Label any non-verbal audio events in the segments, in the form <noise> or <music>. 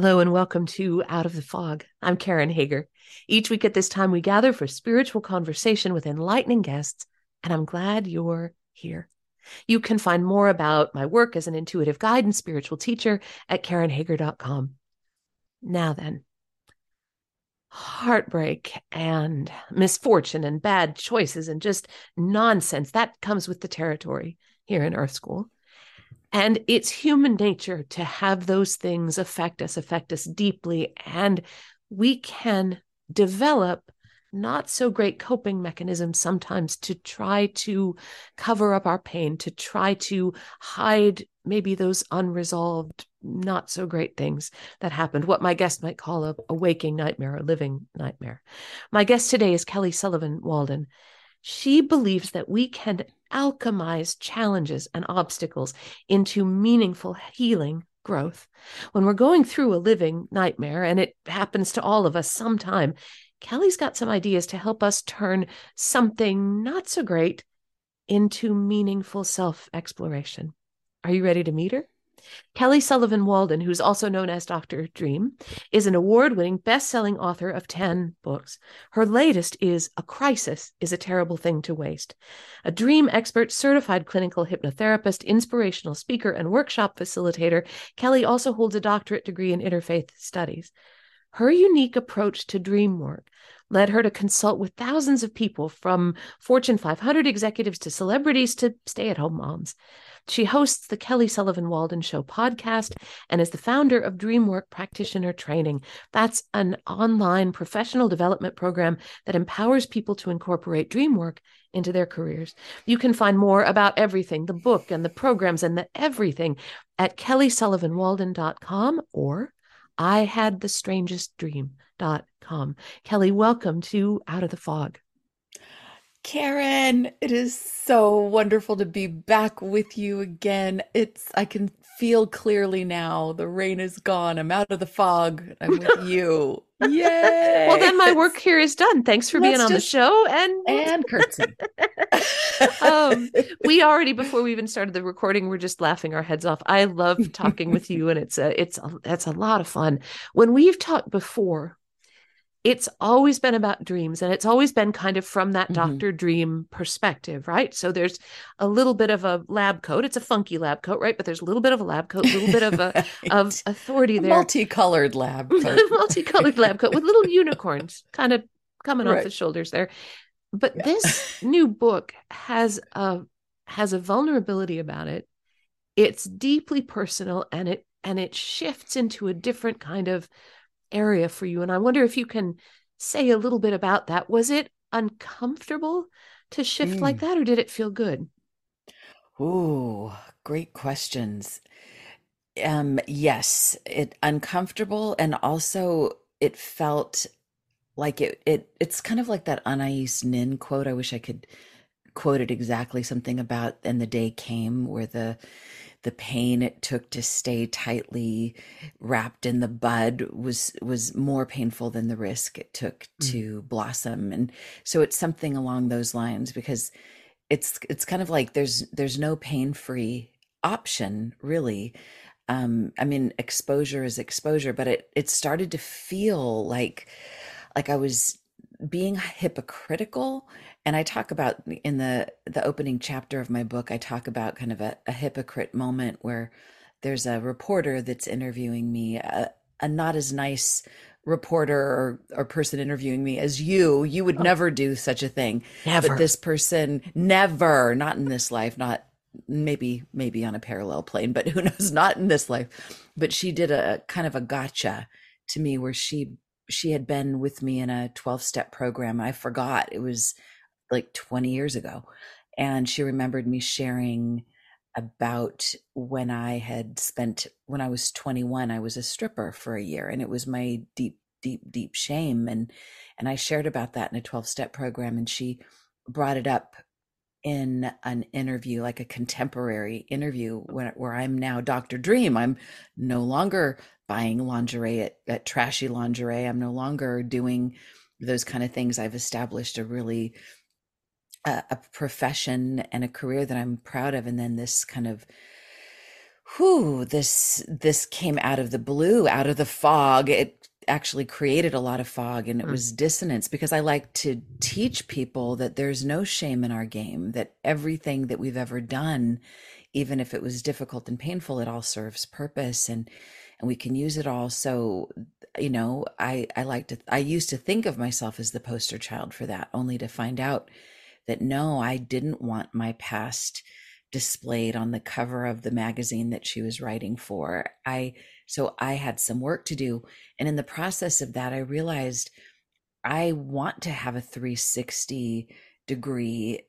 Hello and welcome to Out of the Fog. I'm Karen Hager. Each week at this time, we gather for spiritual conversation with enlightening guests, and I'm glad you're here. You can find more about my work as an intuitive guide and spiritual teacher at karenhager.com. Now then, heartbreak and misfortune and bad choices and just nonsense that comes with the territory here in Earth School. And it's human nature to have those things affect us, affect us deeply. And we can develop not so great coping mechanisms sometimes to try to cover up our pain, to try to hide maybe those unresolved, not so great things that happened, what my guest might call a, a waking nightmare, a living nightmare. My guest today is Kelly Sullivan Walden. She believes that we can alchemize challenges and obstacles into meaningful healing growth. When we're going through a living nightmare, and it happens to all of us sometime, Kelly's got some ideas to help us turn something not so great into meaningful self exploration. Are you ready to meet her? Kelly Sullivan Walden, who's also known as Dr. Dream, is an award winning best selling author of 10 books. Her latest is A Crisis is a Terrible Thing to Waste. A dream expert, certified clinical hypnotherapist, inspirational speaker, and workshop facilitator, Kelly also holds a doctorate degree in interfaith studies. Her unique approach to dream work led her to consult with thousands of people from Fortune 500 executives to celebrities to stay at home moms. She hosts the Kelly Sullivan Walden Show podcast and is the founder of Dreamwork Practitioner Training. That's an online professional development program that empowers people to incorporate dreamwork into their careers. You can find more about everything the book and the programs and the everything at kellysullivanwalden.com or I had the strangest dream.com. Kelly, welcome to Out of the Fog. Karen, it is so wonderful to be back with you again. It's I can feel clearly now. The rain is gone. I'm out of the fog. I'm with <laughs> you. Yay! well, then my work here is done. Thanks for Let's being on the show and and curtsy. <laughs> um, we already before we even started the recording, we're just laughing our heads off. I love talking with you, and it's a it's a, it's a lot of fun. When we've talked before, it's always been about dreams and it's always been kind of from that mm-hmm. Dr. Dream perspective, right? So there's a little bit of a lab coat. It's a funky lab coat, right? But there's a little bit of a lab coat, a little bit of a <laughs> right. of authority there. Multicolored lab <laughs> coat. Multicolored lab coat with little unicorns kind of coming right. off the shoulders there. But yeah. this new book has a has a vulnerability about it. It's deeply personal and it and it shifts into a different kind of area for you. And I wonder if you can say a little bit about that. Was it uncomfortable to shift mm. like that, or did it feel good? Ooh, great questions. Um, yes, it uncomfortable, and also it felt like it. It it's kind of like that Anais Nin quote. I wish I could quote it exactly. Something about and the day came where the the pain it took to stay tightly wrapped in the bud was was more painful than the risk it took mm. to blossom and so it's something along those lines because it's it's kind of like there's there's no pain free option really um i mean exposure is exposure but it it started to feel like like i was being hypocritical and i talk about in the the opening chapter of my book i talk about kind of a, a hypocrite moment where there's a reporter that's interviewing me a, a not as nice reporter or, or person interviewing me as you. You would oh. never do such a thing. Never. but this person never not in this life not maybe maybe on a parallel plane but <laughs> who knows not in this life. But she did a kind of a gotcha to me where she she had been with me in a 12 step program. I forgot. It was like 20 years ago. And she remembered me sharing about when I had spent, when I was 21, I was a stripper for a year and it was my deep, deep, deep shame. And, and I shared about that in a 12 step program. And she brought it up in an interview, like a contemporary interview, where, where I'm now Dr. Dream. I'm no longer buying lingerie at, at trashy lingerie. I'm no longer doing those kind of things. I've established a really a, a profession and a career that I'm proud of. And then this kind of whew, this this came out of the blue, out of the fog. It actually created a lot of fog and it mm. was dissonance because I like to teach people that there's no shame in our game, that everything that we've ever done, even if it was difficult and painful, it all serves purpose and and we can use it all. So, you know, I I like to I used to think of myself as the poster child for that, only to find out that no, I didn't want my past displayed on the cover of the magazine that she was writing for. I so I had some work to do and in the process of that I realized I want to have a 360 degree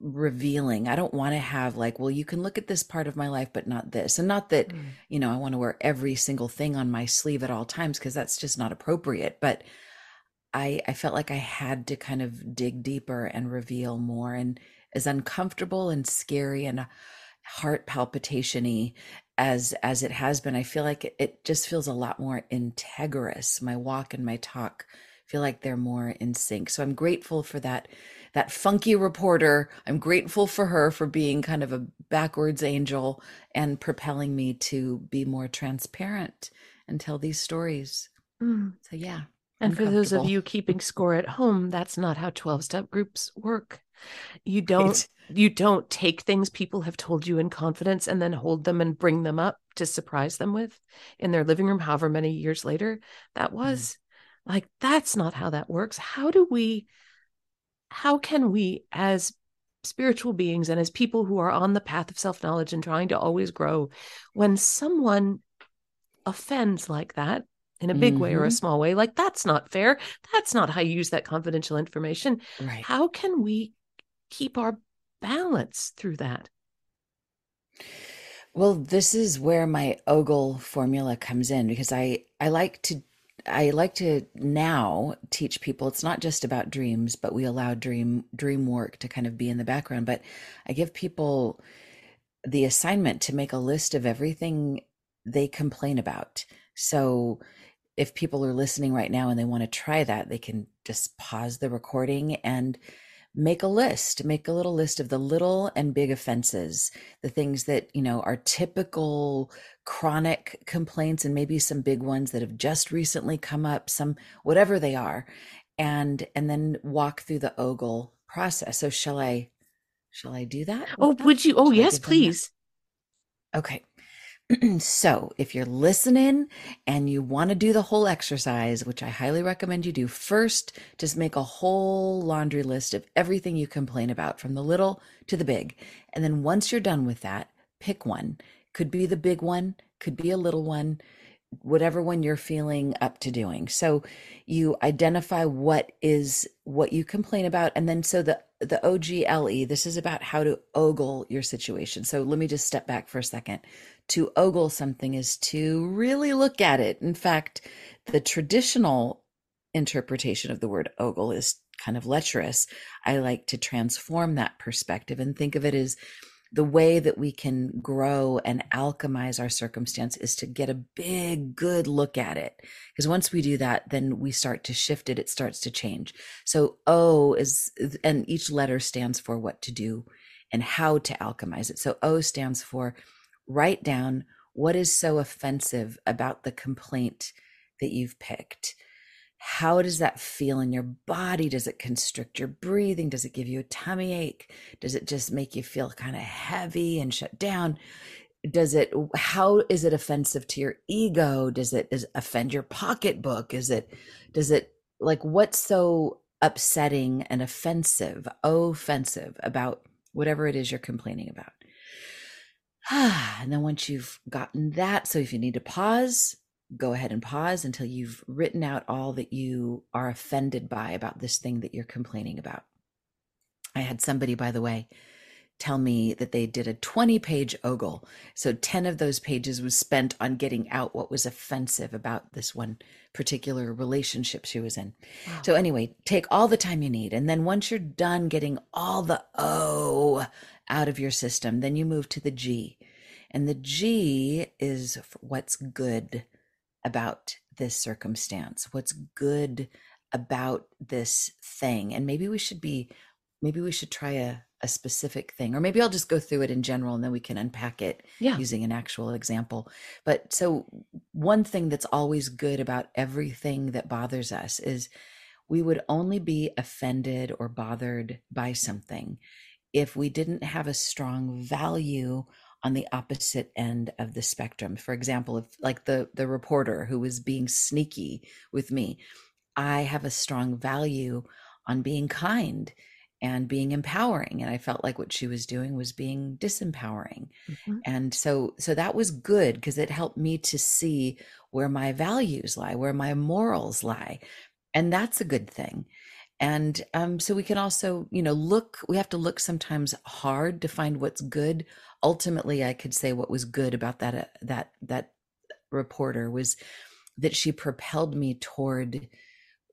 revealing. I don't want to have like, well, you can look at this part of my life, but not this. And not that, mm. you know, I want to wear every single thing on my sleeve at all times because that's just not appropriate. But I I felt like I had to kind of dig deeper and reveal more. And as uncomfortable and scary and heart palpitationy as as it has been, I feel like it, it just feels a lot more integrous. My walk and my talk feel like they're more in sync. So I'm grateful for that that funky reporter. I'm grateful for her for being kind of a backwards angel and propelling me to be more transparent and tell these stories. Mm. So yeah. And for those of you keeping score at home, that's not how 12 step groups work. You don't right. you don't take things people have told you in confidence and then hold them and bring them up to surprise them with in their living room however many years later. That was mm. like that's not how that works. How do we how can we as spiritual beings and as people who are on the path of self-knowledge and trying to always grow when someone offends like that in a big mm-hmm. way or a mm-hmm. small way like that's not fair that's not how you use that confidential information right. how can we keep our balance through that well this is where my ogle formula comes in because i i like to I like to now teach people it's not just about dreams, but we allow dream dream work to kind of be in the background. But I give people the assignment to make a list of everything they complain about. So if people are listening right now and they want to try that, they can just pause the recording and make a list make a little list of the little and big offenses the things that you know are typical chronic complaints and maybe some big ones that have just recently come up some whatever they are and and then walk through the ogle process. So shall i shall i do that oh would you oh shall yes please. Okay <clears throat> so, if you're listening and you want to do the whole exercise, which I highly recommend you do, first just make a whole laundry list of everything you complain about from the little to the big. And then once you're done with that, pick one. Could be the big one, could be a little one, whatever one you're feeling up to doing. So you identify what is what you complain about and then so the the OGLE this is about how to ogle your situation. So let me just step back for a second to ogle something is to really look at it. In fact, the traditional interpretation of the word ogle is kind of lecherous. I like to transform that perspective and think of it as the way that we can grow and alchemize our circumstance is to get a big, good look at it. Because once we do that, then we start to shift it, it starts to change. So O is, and each letter stands for what to do and how to alchemize it. So O stands for write down what is so offensive about the complaint that you've picked. How does that feel in your body? Does it constrict your breathing? Does it give you a tummy ache? Does it just make you feel kind of heavy and shut down? Does it, how is it offensive to your ego? Does it is offend your pocketbook? Is it, does it, like, what's so upsetting and offensive, offensive about whatever it is you're complaining about? <sighs> and then once you've gotten that, so if you need to pause, go ahead and pause until you've written out all that you are offended by about this thing that you're complaining about. I had somebody, by the way, tell me that they did a 20 page ogle. So 10 of those pages was spent on getting out what was offensive about this one particular relationship she was in. Wow. So, anyway, take all the time you need. And then once you're done getting all the O out of your system, then you move to the G. And the G is what's good about this circumstance, what's good about this thing. And maybe we should be, maybe we should try a, a specific thing or maybe i'll just go through it in general and then we can unpack it yeah. using an actual example but so one thing that's always good about everything that bothers us is we would only be offended or bothered by something if we didn't have a strong value on the opposite end of the spectrum. For example if like the the reporter who was being sneaky with me i have a strong value on being kind and being empowering and i felt like what she was doing was being disempowering. Mm-hmm. and so so that was good because it helped me to see where my values lie where my morals lie and that's a good thing and um, so we can also you know look we have to look sometimes hard to find what's good ultimately i could say what was good about that uh, that that reporter was that she propelled me toward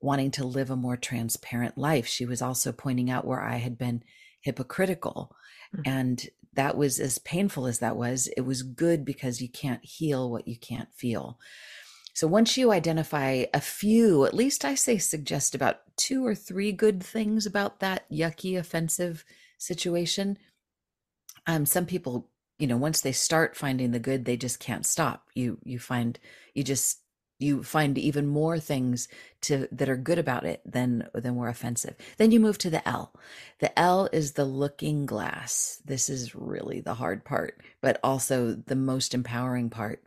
wanting to live a more transparent life. She was also pointing out where I had been hypocritical. Mm-hmm. And that was as painful as that was, it was good because you can't heal what you can't feel. So once you identify a few, at least I say suggest about two or three good things about that yucky, offensive situation. Um, some people, you know, once they start finding the good, they just can't stop. You you find you just you find even more things to that are good about it than than were offensive then you move to the l the l is the looking glass this is really the hard part but also the most empowering part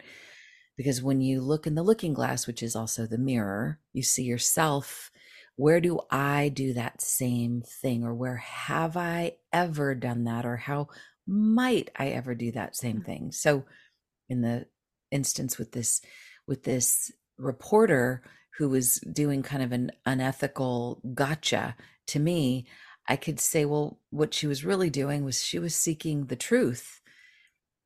because when you look in the looking glass which is also the mirror you see yourself where do i do that same thing or where have i ever done that or how might i ever do that same mm. thing so in the instance with this with this reporter who was doing kind of an unethical gotcha to me, I could say, well, what she was really doing was she was seeking the truth.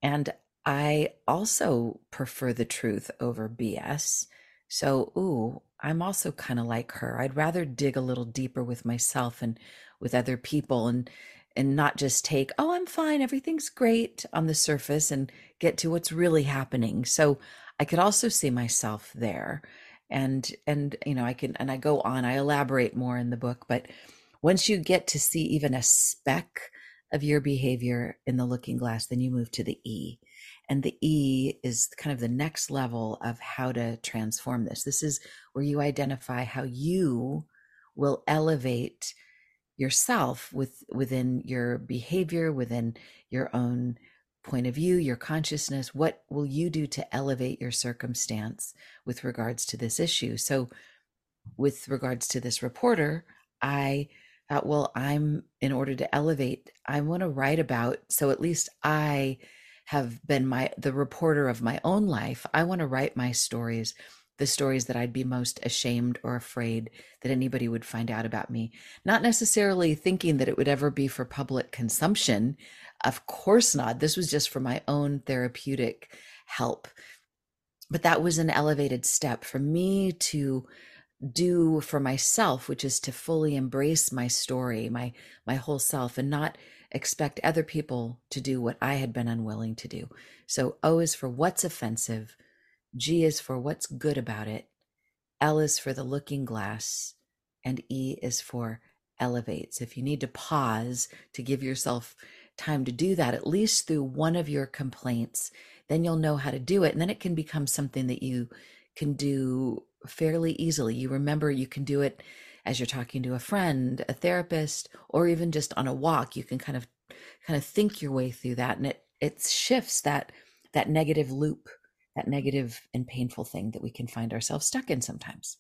And I also prefer the truth over BS. So, ooh, I'm also kind of like her. I'd rather dig a little deeper with myself and with other people and and not just take, oh, I'm fine, everything's great on the surface and get to what's really happening. So I could also see myself there. And and you know, I can and I go on, I elaborate more in the book, but once you get to see even a speck of your behavior in the looking glass, then you move to the E. And the E is kind of the next level of how to transform this. This is where you identify how you will elevate yourself with within your behavior, within your own point of view, your consciousness, what will you do to elevate your circumstance with regards to this issue? So, with regards to this reporter, I thought, well, I'm in order to elevate, I want to write about, so at least I have been my the reporter of my own life. I want to write my stories the stories that I'd be most ashamed or afraid that anybody would find out about me. Not necessarily thinking that it would ever be for public consumption. Of course not. This was just for my own therapeutic help. But that was an elevated step for me to do for myself, which is to fully embrace my story, my my whole self, and not expect other people to do what I had been unwilling to do. So O is for what's offensive G is for what's good about it. L is for the looking glass. And E is for elevates. If you need to pause to give yourself time to do that, at least through one of your complaints, then you'll know how to do it. And then it can become something that you can do fairly easily. You remember you can do it as you're talking to a friend, a therapist, or even just on a walk. You can kind of kind of think your way through that and it it shifts that that negative loop that negative and painful thing that we can find ourselves stuck in sometimes.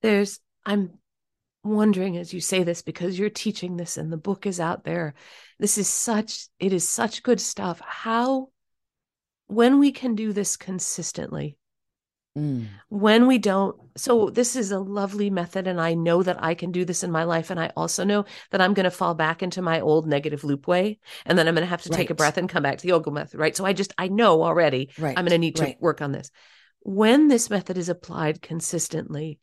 There's, I'm wondering as you say this because you're teaching this and the book is out there. This is such, it is such good stuff. How, when we can do this consistently, Mm. When we don't, so this is a lovely method, and I know that I can do this in my life. And I also know that I'm going to fall back into my old negative loop way. And then I'm going to have to right. take a breath and come back to the Ogle method. Right. So I just, I know already right. I'm going to need to right. work on this. When this method is applied consistently,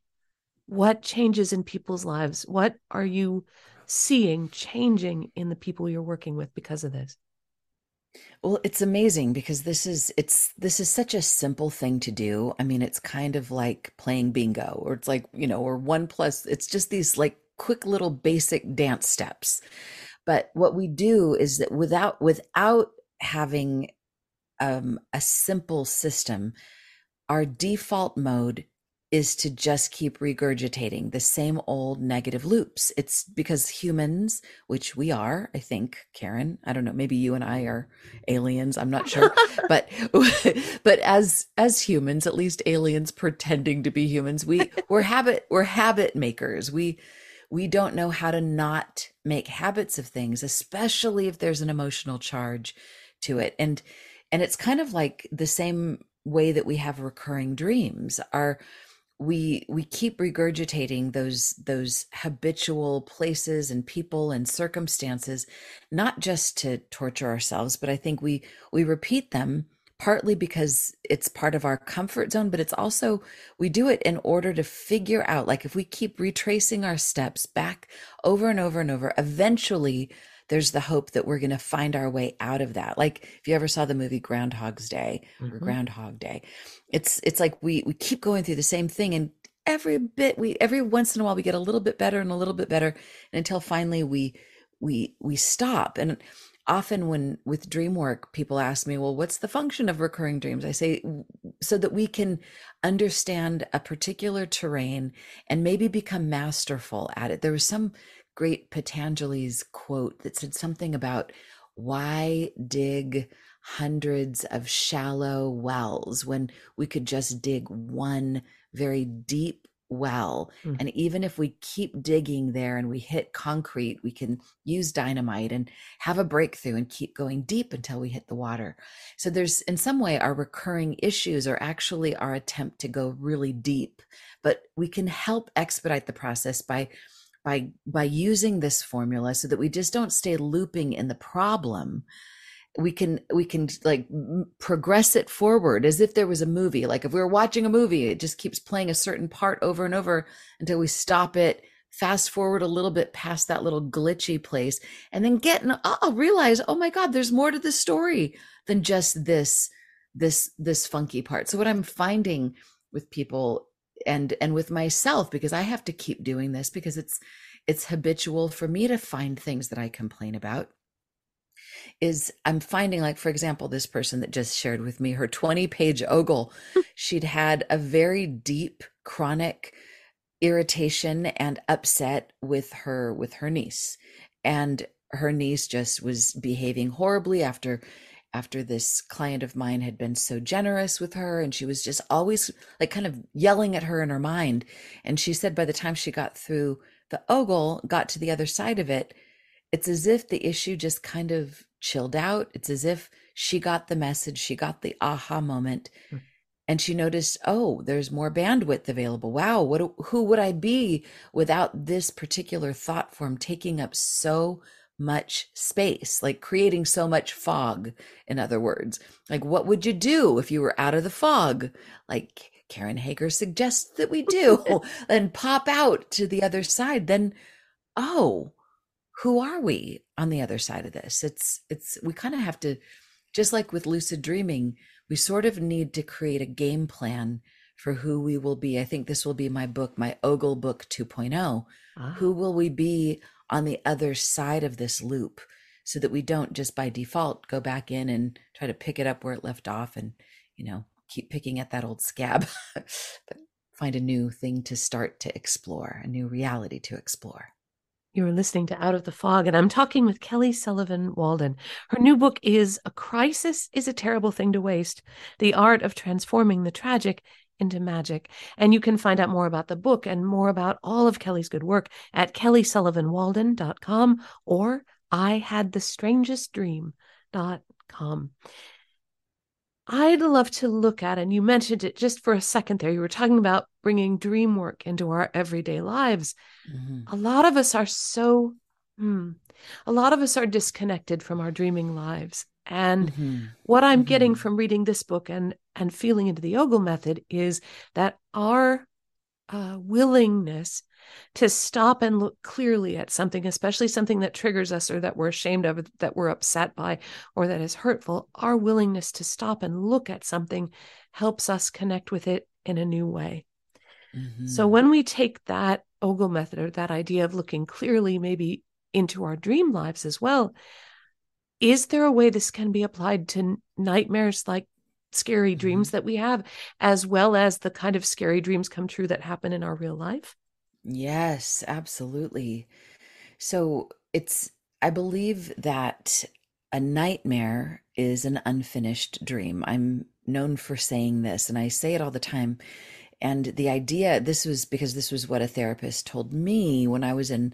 what changes in people's lives? What are you seeing changing in the people you're working with because of this? Well, it's amazing because this is it's this is such a simple thing to do. I mean, it's kind of like playing bingo or it's like, you know, or one plus it's just these like quick little basic dance steps. but what we do is that without without having um, a simple system our default mode is to just keep regurgitating the same old negative loops. It's because humans, which we are, I think, Karen, I don't know, maybe you and I are aliens, I'm not sure. <laughs> but <laughs> but as as humans, at least aliens pretending to be humans, we we're habit we're habit makers. We we don't know how to not make habits of things, especially if there's an emotional charge to it. And and it's kind of like the same way that we have recurring dreams. Our we we keep regurgitating those those habitual places and people and circumstances not just to torture ourselves but i think we we repeat them partly because it's part of our comfort zone but it's also we do it in order to figure out like if we keep retracing our steps back over and over and over eventually there's the hope that we're going to find our way out of that. Like if you ever saw the movie Groundhog's Day mm-hmm. or Groundhog Day, it's it's like we we keep going through the same thing and every bit we every once in a while we get a little bit better and a little bit better and until finally we we we stop and often when with dream work people ask me well what's the function of recurring dreams i say so that we can understand a particular terrain and maybe become masterful at it there was some great Patanjali's quote that said something about why dig hundreds of shallow wells when we could just dig one very deep well. Mm. And even if we keep digging there and we hit concrete, we can use dynamite and have a breakthrough and keep going deep until we hit the water. So there's, in some way, our recurring issues are actually our attempt to go really deep, but we can help expedite the process by by by using this formula so that we just don't stay looping in the problem. We can we can like progress it forward as if there was a movie. Like if we were watching a movie it just keeps playing a certain part over and over until we stop it fast forward a little bit past that little glitchy place and then get and i'll uh, uh, realize oh my god there's more to the story than just this this this funky part. So what i'm finding with people and and with myself because i have to keep doing this because it's it's habitual for me to find things that i complain about is i'm finding like for example this person that just shared with me her 20 page ogle <laughs> she'd had a very deep chronic irritation and upset with her with her niece. And her niece just was behaving horribly after after this client of mine had been so generous with her and she was just always like kind of yelling at her in her mind. And she said by the time she got through the ogle got to the other side of it it's as if the issue just kind of chilled out. It's as if she got the message she got the aha moment mm. and she noticed oh there's more bandwidth available. Wow what who would i be without this particular thought form taking up so much space, like creating so much fog, in other words. Like, what would you do if you were out of the fog? Like Karen Hager suggests that we do, <laughs> <laughs> and pop out to the other side. Then, oh, who are we on the other side of this? It's, it's, we kind of have to, just like with lucid dreaming, we sort of need to create a game plan for who we will be. I think this will be my book, my Ogle book 2.0. Ah. Who will we be on the other side of this loop so that we don't just by default go back in and try to pick it up where it left off and, you know, keep picking at that old scab, <laughs> but find a new thing to start to explore, a new reality to explore. You are listening to Out of the Fog, and I'm talking with Kelly Sullivan Walden. Her new book is A Crisis is a Terrible Thing to Waste The Art of Transforming the Tragic into magic. And you can find out more about the book and more about all of Kelly's good work at kellysullivanwalden.com or I had the strangest dream.com. I'd love to look at, and you mentioned it just for a second there. You were talking about bringing dream work into our everyday lives. Mm-hmm. A lot of us are so, hmm, a lot of us are disconnected from our dreaming lives. And mm-hmm. what I'm mm-hmm. getting from reading this book and and feeling into the Ogle method is that our uh, willingness to stop and look clearly at something, especially something that triggers us or that we're ashamed of, that we're upset by, or that is hurtful, our willingness to stop and look at something helps us connect with it in a new way. Mm-hmm. So when we take that Ogle method or that idea of looking clearly, maybe into our dream lives as well. Is there a way this can be applied to nightmares like scary mm-hmm. dreams that we have, as well as the kind of scary dreams come true that happen in our real life? Yes, absolutely. So it's, I believe that a nightmare is an unfinished dream. I'm known for saying this, and I say it all the time. And the idea, this was because this was what a therapist told me when I was in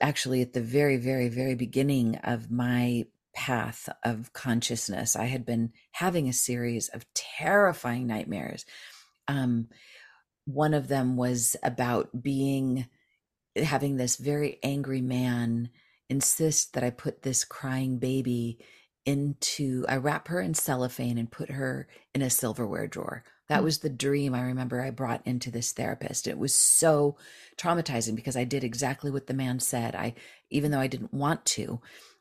actually at the very, very, very beginning of my path of consciousness. I had been having a series of terrifying nightmares. Um, one of them was about being having this very angry man insist that I put this crying baby into I wrap her in cellophane and put her in a silverware drawer. That mm. was the dream I remember I brought into this therapist. It was so traumatizing because I did exactly what the man said. I even though I didn't want to,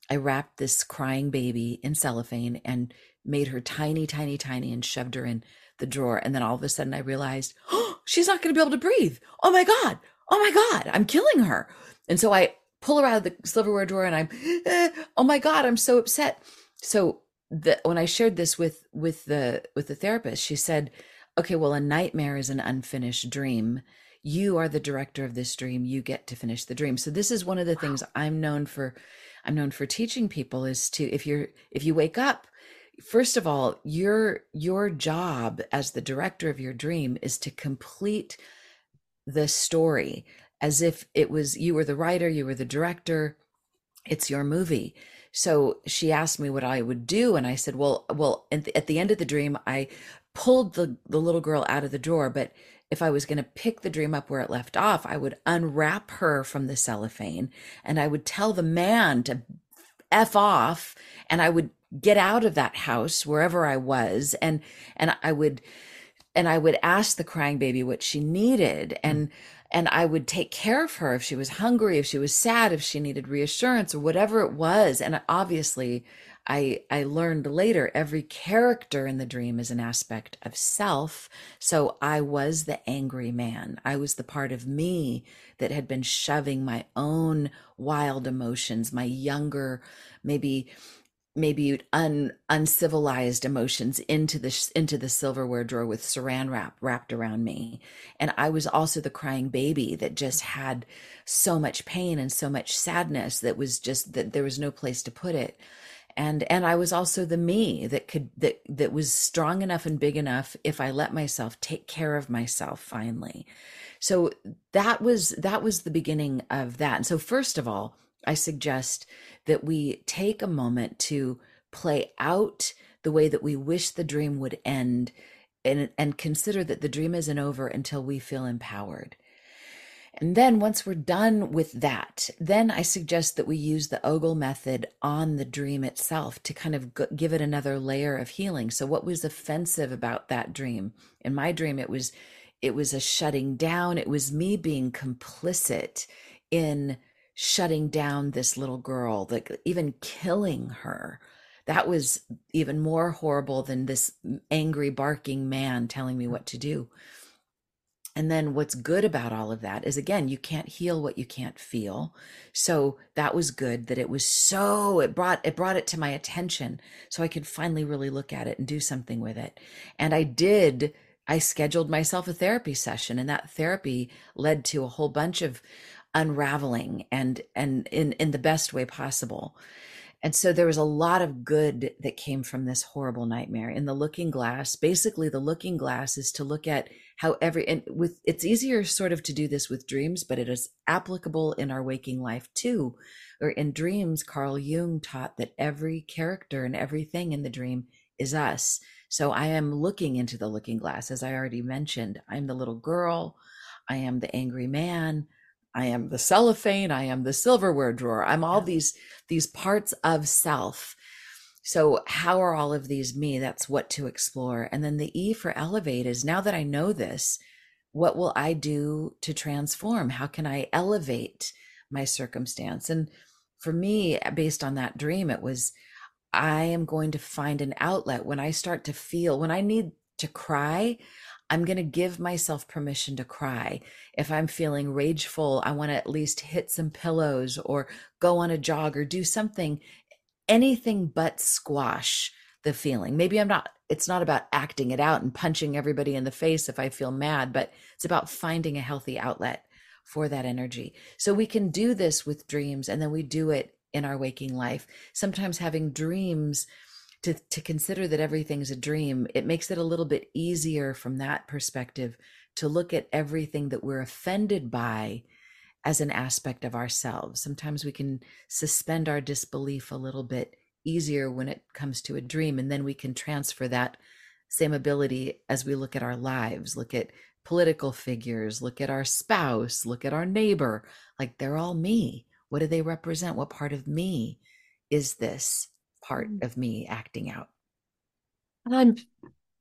I wrapped this crying baby in cellophane and made her tiny, tiny, tiny and shoved her in the drawer. And then all of a sudden I realized, oh, <gasps> she's not going to be able to breathe. Oh my God. Oh my God. I'm killing her. And so I pull her out of the silverware drawer and I'm, <gasps> eh, oh my God, I'm so upset. So the, when I shared this with, with the, with the therapist, she said, okay, well, a nightmare is an unfinished dream. You are the director of this dream. You get to finish the dream. So this is one of the wow. things I'm known for. I'm known for teaching people is to, if you're, if you wake up first of all your your job as the director of your dream is to complete the story as if it was you were the writer you were the director it's your movie so she asked me what i would do and i said well well at the end of the dream i pulled the, the little girl out of the drawer but if i was going to pick the dream up where it left off i would unwrap her from the cellophane and i would tell the man to f off and i would get out of that house wherever I was and and I would and I would ask the crying baby what she needed and and I would take care of her if she was hungry, if she was sad, if she needed reassurance or whatever it was. And obviously, I I learned later every character in the dream is an aspect of self. So I was the angry man. I was the part of me that had been shoving my own wild emotions, my younger, maybe maybe un, uncivilized emotions into the into the silverware drawer with saran wrap wrapped around me. And i was also the crying baby that just had so much pain and so much sadness that was just that there was no place to put it. And and i was also the me that could that that was strong enough and big enough if i let myself take care of myself finally. So that was that was the beginning of that. And so first of all I suggest that we take a moment to play out the way that we wish the dream would end and, and consider that the dream isn't over until we feel empowered. And then once we're done with that, then I suggest that we use the Ogle method on the dream itself to kind of give it another layer of healing. So what was offensive about that dream? In my dream it was it was a shutting down. It was me being complicit in shutting down this little girl, like even killing her. That was even more horrible than this angry, barking man telling me what to do. And then what's good about all of that is again, you can't heal what you can't feel. So that was good that it was so it brought it brought it to my attention so I could finally really look at it and do something with it. And I did I scheduled myself a therapy session and that therapy led to a whole bunch of unraveling and and in in the best way possible. And so there was a lot of good that came from this horrible nightmare in the looking glass. Basically the looking glass is to look at how every and with it's easier sort of to do this with dreams but it is applicable in our waking life too. Or in dreams carl jung taught that every character and everything in the dream is us. So i am looking into the looking glass as i already mentioned. I'm the little girl. I am the angry man I am the cellophane, I am the silverware drawer. I'm all yeah. these these parts of self. So how are all of these me? That's what to explore. And then the E for elevate is now that I know this, what will I do to transform? How can I elevate my circumstance? And for me, based on that dream, it was I am going to find an outlet when I start to feel when I need to cry, I'm going to give myself permission to cry. If I'm feeling rageful, I want to at least hit some pillows or go on a jog or do something, anything but squash the feeling. Maybe I'm not, it's not about acting it out and punching everybody in the face if I feel mad, but it's about finding a healthy outlet for that energy. So we can do this with dreams and then we do it in our waking life. Sometimes having dreams to to consider that everything's a dream it makes it a little bit easier from that perspective to look at everything that we're offended by as an aspect of ourselves. Sometimes we can suspend our disbelief a little bit easier when it comes to a dream and then we can transfer that same ability as we look at our lives look at political figures look at our spouse look at our neighbor. Like they're all me. What do they represent? What part of me is this part mm. of me acting out. And I'm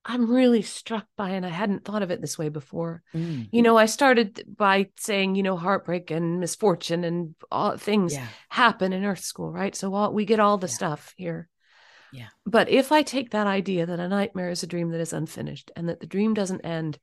I'm really struck by, and I hadn't thought of it this way before. Mm. You know, I started by saying, you know, heartbreak and misfortune and all things yeah. happen in Earth School, right? So all, we get all the yeah. stuff here. Yeah. But if I take that idea that a nightmare is a dream that is unfinished and that the dream doesn't end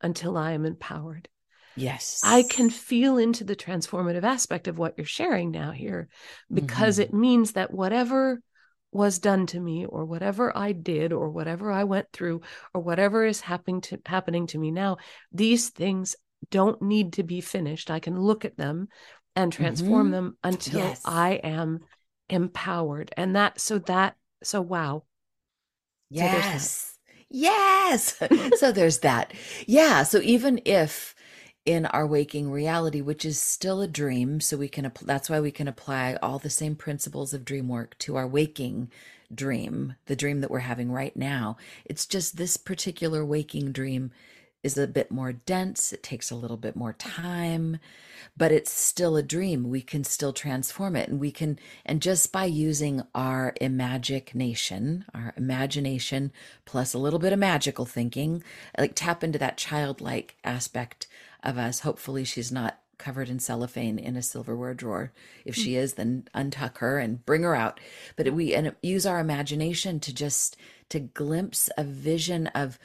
until I am empowered, Yes. I can feel into the transformative aspect of what you're sharing now here because mm-hmm. it means that whatever was done to me or whatever I did or whatever I went through or whatever is happening to happening to me now these things don't need to be finished. I can look at them and transform mm-hmm. them until yes. I am empowered. And that so that so wow. Yes. So yes. <laughs> So there's that. Yeah. So even if in our waking reality, which is still a dream. So we can, that's why we can apply all the same principles of dream work to our waking dream, the dream that we're having right now. It's just this particular waking dream is a bit more dense. It takes a little bit more time, but it's still a dream. We can still transform it. And we can, and just by using our imagination, our imagination plus a little bit of magical thinking, like tap into that childlike aspect of us. Hopefully, she's not covered in cellophane in a silverware drawer. If hmm. she is, then untuck her and bring her out. But we and use our imagination to just to glimpse a vision of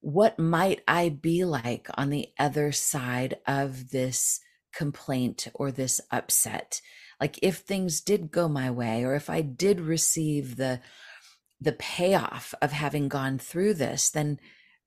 what might I be like on the other side of this complaint or this upset. Like if things did go my way or if I did receive the the payoff of having gone through this, then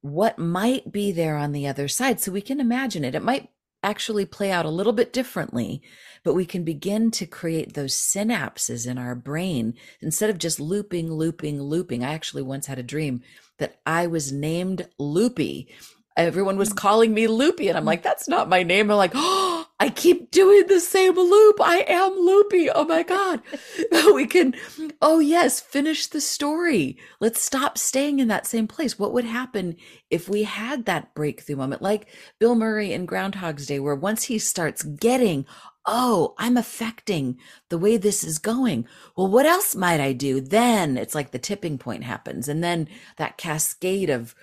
what might be there on the other side. So we can imagine it. It might actually play out a little bit differently, but we can begin to create those synapses in our brain instead of just looping, looping, looping. I actually once had a dream that I was named Loopy everyone was mm. calling me loopy and i'm mm. like that's not my name i'm like <gasps> oh i keep doing the same loop i am loopy oh my god <laughs> we can oh yes finish the story let's stop staying in that same place what would happen if we had that breakthrough moment like bill murray in groundhog's day where once he starts getting oh, I'm affecting the way this is going. Well, what else might I do? Then it's like the tipping point happens. And then that cascade of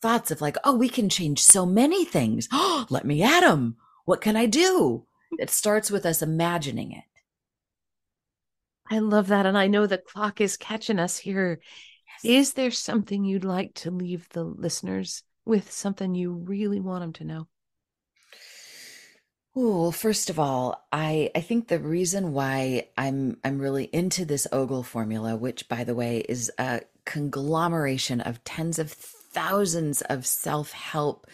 thoughts of like, oh, we can change so many things. Oh, <gasps> let me add them. What can I do? It starts with us imagining it. I love that. And I know the clock is catching us here. Yes. Is there something you'd like to leave the listeners with, something you really want them to know? Well, first of all, I I think the reason why I'm I'm really into this Ogle formula, which by the way is a conglomeration of tens of thousands of self help,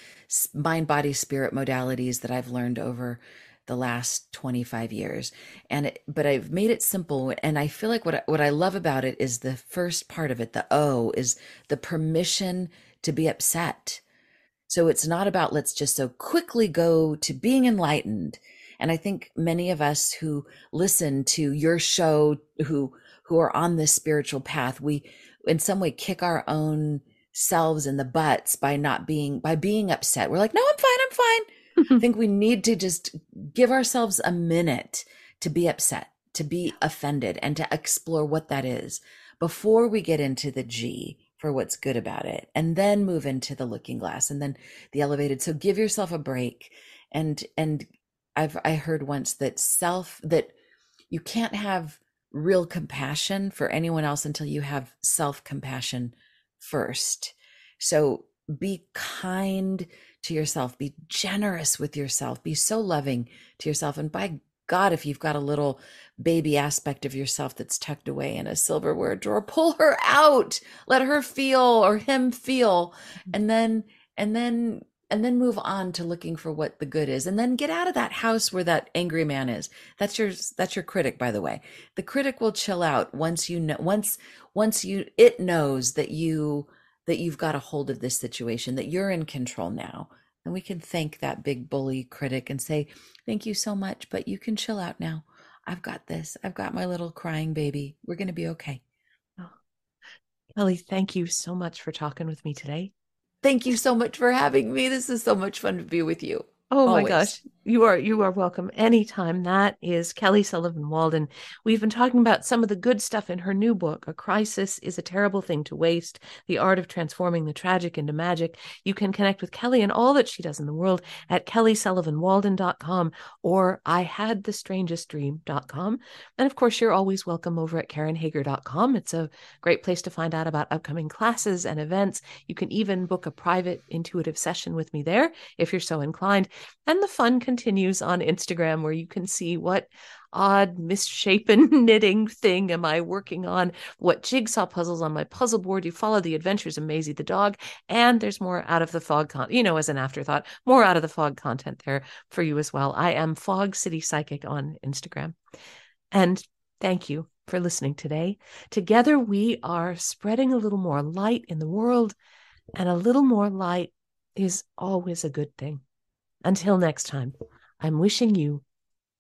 mind, body, spirit modalities that I've learned over the last 25 years. And it, but I've made it simple and I feel like what what I love about it is the first part of it the O is the permission to be upset. So it's not about let's just so quickly go to being enlightened. And I think many of us who listen to your show who who are on this spiritual path we in some way kick our own selves in the butts by not being by being upset. We're like, no, I'm fine, I'm fine. I <laughs> think we need to just give ourselves a minute to be upset, to be offended, and to explore what that is before we get into the G for what's good about it, and then move into the looking glass and then the elevated. So give yourself a break. And and I've I heard once that self that you can't have real compassion for anyone else until you have self compassion first. So be kind to yourself, be generous with yourself, be so loving to yourself. And by God, if you've got a little baby aspect of yourself that's tucked away in a silverware drawer, pull her out, let her feel or him feel, mm-hmm. and then, and then, and then move on to looking for what the good is and then get out of that house where that angry man is that's your that's your critic by the way the critic will chill out once you know once once you it knows that you that you've got a hold of this situation that you're in control now and we can thank that big bully critic and say, Thank you so much, but you can chill out now. I've got this. I've got my little crying baby. We're going to be okay. Oh. Kelly, thank you so much for talking with me today. Thank you so much for having me. This is so much fun to be with you. Oh Always. my gosh. You are you are welcome anytime. That is Kelly Sullivan Walden. We've been talking about some of the good stuff in her new book, A Crisis is a Terrible Thing to Waste: The Art of Transforming the Tragic into Magic. You can connect with Kelly and all that she does in the world at kellysullivanwalden.com or ihadthestrangestdream.com. And of course, you're always welcome over at karenhager.com. It's a great place to find out about upcoming classes and events. You can even book a private intuitive session with me there if you're so inclined. And the fun continues on Instagram, where you can see what odd, misshapen <laughs> knitting thing am I working on? What jigsaw puzzles on my puzzle board? You follow the adventures of Maisie the dog, and there's more out of the fog, con- you know, as an afterthought, more out of the fog content there for you as well. I am Fog City Psychic on Instagram. And thank you for listening today. Together, we are spreading a little more light in the world, and a little more light is always a good thing. Until next time, I'm wishing you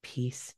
peace.